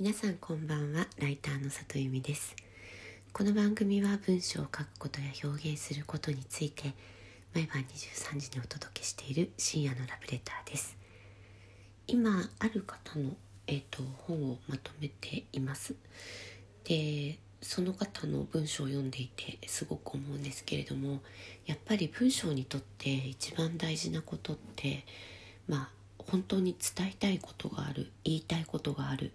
皆さんこんばんは。ライターの里由美です。この番組は文章を書くことや表現することについて毎晩23時にお届けしている深夜のラブレターです。今ある方の、えーと、本をまとめています。でその方の文章を読んでいてすごく思うんですけれどもやっぱり文章にとって一番大事なことってまあ本当に伝えたいことがある言いたいことがある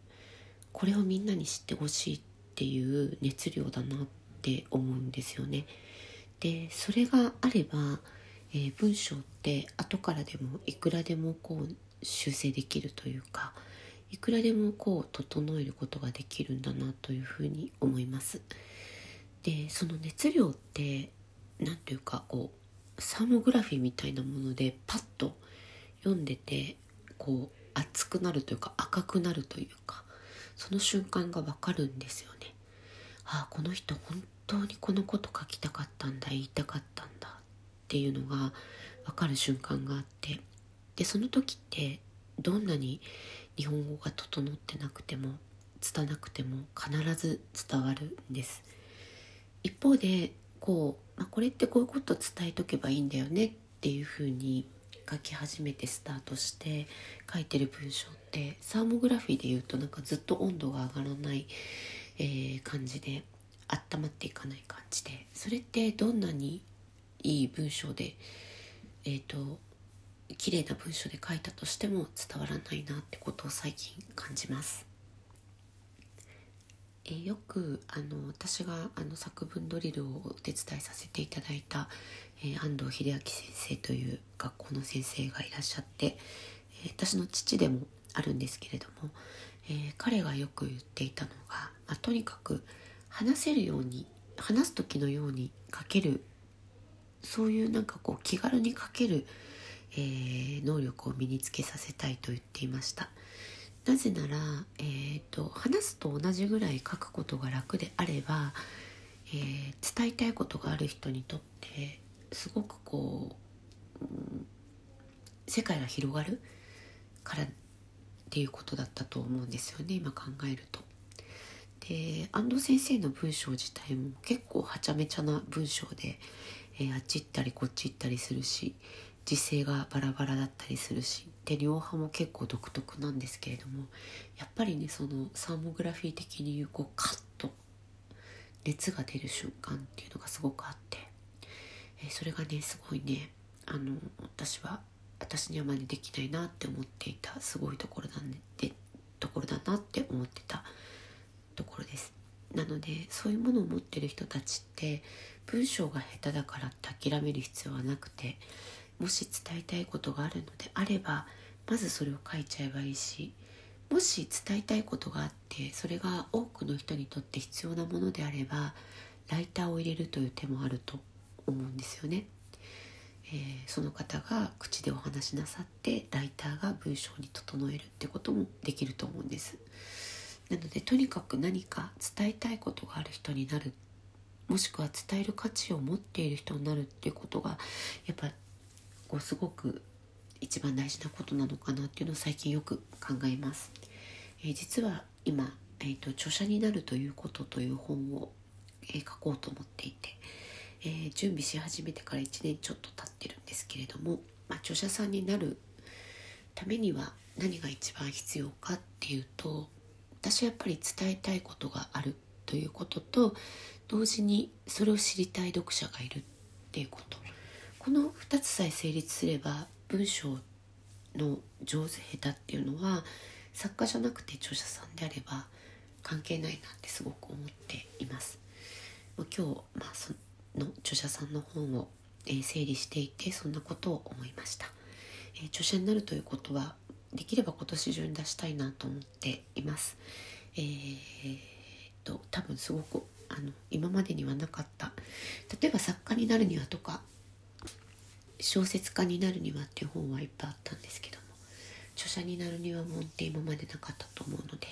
これをみんなに知ってほしいっていう熱量だなって思うんですよね。でそれがあれば、えー、文章って後からでもいくらでもこう修正できるというかいくらでもこう整えることができるんだなというふうに思います。でその熱量って何ていうかこうサーモグラフィーみたいなものでパッと読んでてこう熱くなるというか赤くなるというかその瞬間がわかるんですよね。ああこの人本当にこのこと書きたかったんだ言いたかったんだっていうのがわかる瞬間があってでその時ってどんなに日本語が整ってなくても拙くても必ず伝わるんです。一方でこう、まあ、これってこういうこと伝えとけばいいんだよねっていうふうに書き始めてスタートして書いてる文章ってサーモグラフィーで言うとなんかずっと温度が上がらない、えー、感じで温まっていかない感じでそれってどんなにいい文章でえっ、ー、と綺麗な文章で書いたとしても伝わらないなってことを最近感じます。え、よくあの私があの作文ドリルをお手伝いさせていただいた、えー、安藤秀明先生という学校の先生がいらっしゃって、えー、私の父でもあるんですけれども、え彼がよく言っていたのが、まあ、とにかく話せるように話す時のように書けるそういうなんかこう気軽に書ける、え能力を身につけさせたいと言っていました。なぜなら、えーと、話すと同じぐらい書くことが楽であれば、えー、伝えたいことがある人にとってすごくこう、うん、世界が広がるからっていうことだったと思うんですよね今考えると。で安藤先生の文章自体も結構はちゃめちゃな文章で、えー、あっち行ったりこっち行ったりするし時勢がバラバラだったりするしで両派も結構独特なんですけれどもやっぱりねそのサーモグラフィー的に言うこうカッと熱が出る瞬間っていうのがすごくあって、えー、それがねすごいねあの私は私には真似できないなって思っていたすごいところだ,、ね、でところだなって思ってたところです。なのでそういうものを持ってる人たちって文章が下手だからって諦める必要はなくてもし伝えたいことがあるのであればまずそれを書いちゃえばいいしもし伝えたいことがあってそれが多くの人にとって必要なものであればライターを入れるという手もあると思うんですよね。えー、その方が口でお話しなさってライターが文章に整えるってこともできると思うんです。なのでとにかく何か伝えたいことがある人になるもしくは伝える価値を持っている人になるっていうことがやっぱこうすごく一番大事なことなのかなっていうのを最近よく考えます。えー、実は今、えーと「著者になるということ」という本を、えー、書こうと思っていて、えー、準備し始めてから1年ちょっと経ってるんですけれども、まあ、著者さんになるためには何が一番必要かっていうと私はやっぱり伝えたいことがあるということと同時にそれを知りたい読者がいるっていうことこの2つさえ成立すれば文章の上手下手っていうのは作家じゃなくて著者さんであれば関係ないなってすごく思っています。今日、まあ、その著者さんの本を、え、整理していてそんなことを思いました、え、著者になるということはできれば今年中に出したいなと思っています。えー、と多分すごくあの今までにはなかった例えば作家になるにはとか小説家になるにはっていう本はいっぱいあったんですけども著者になるにはもんって今までなかったと思うので、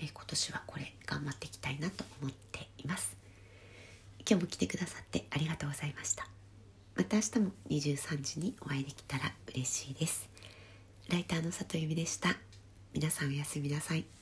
えー、今年はこれ頑張っていきたいなと思っています。今日も来てくださってありがとうございました。また明日も23時にお会いできたら嬉しいです。ライターの里由美でした。皆さんおやすみなさい。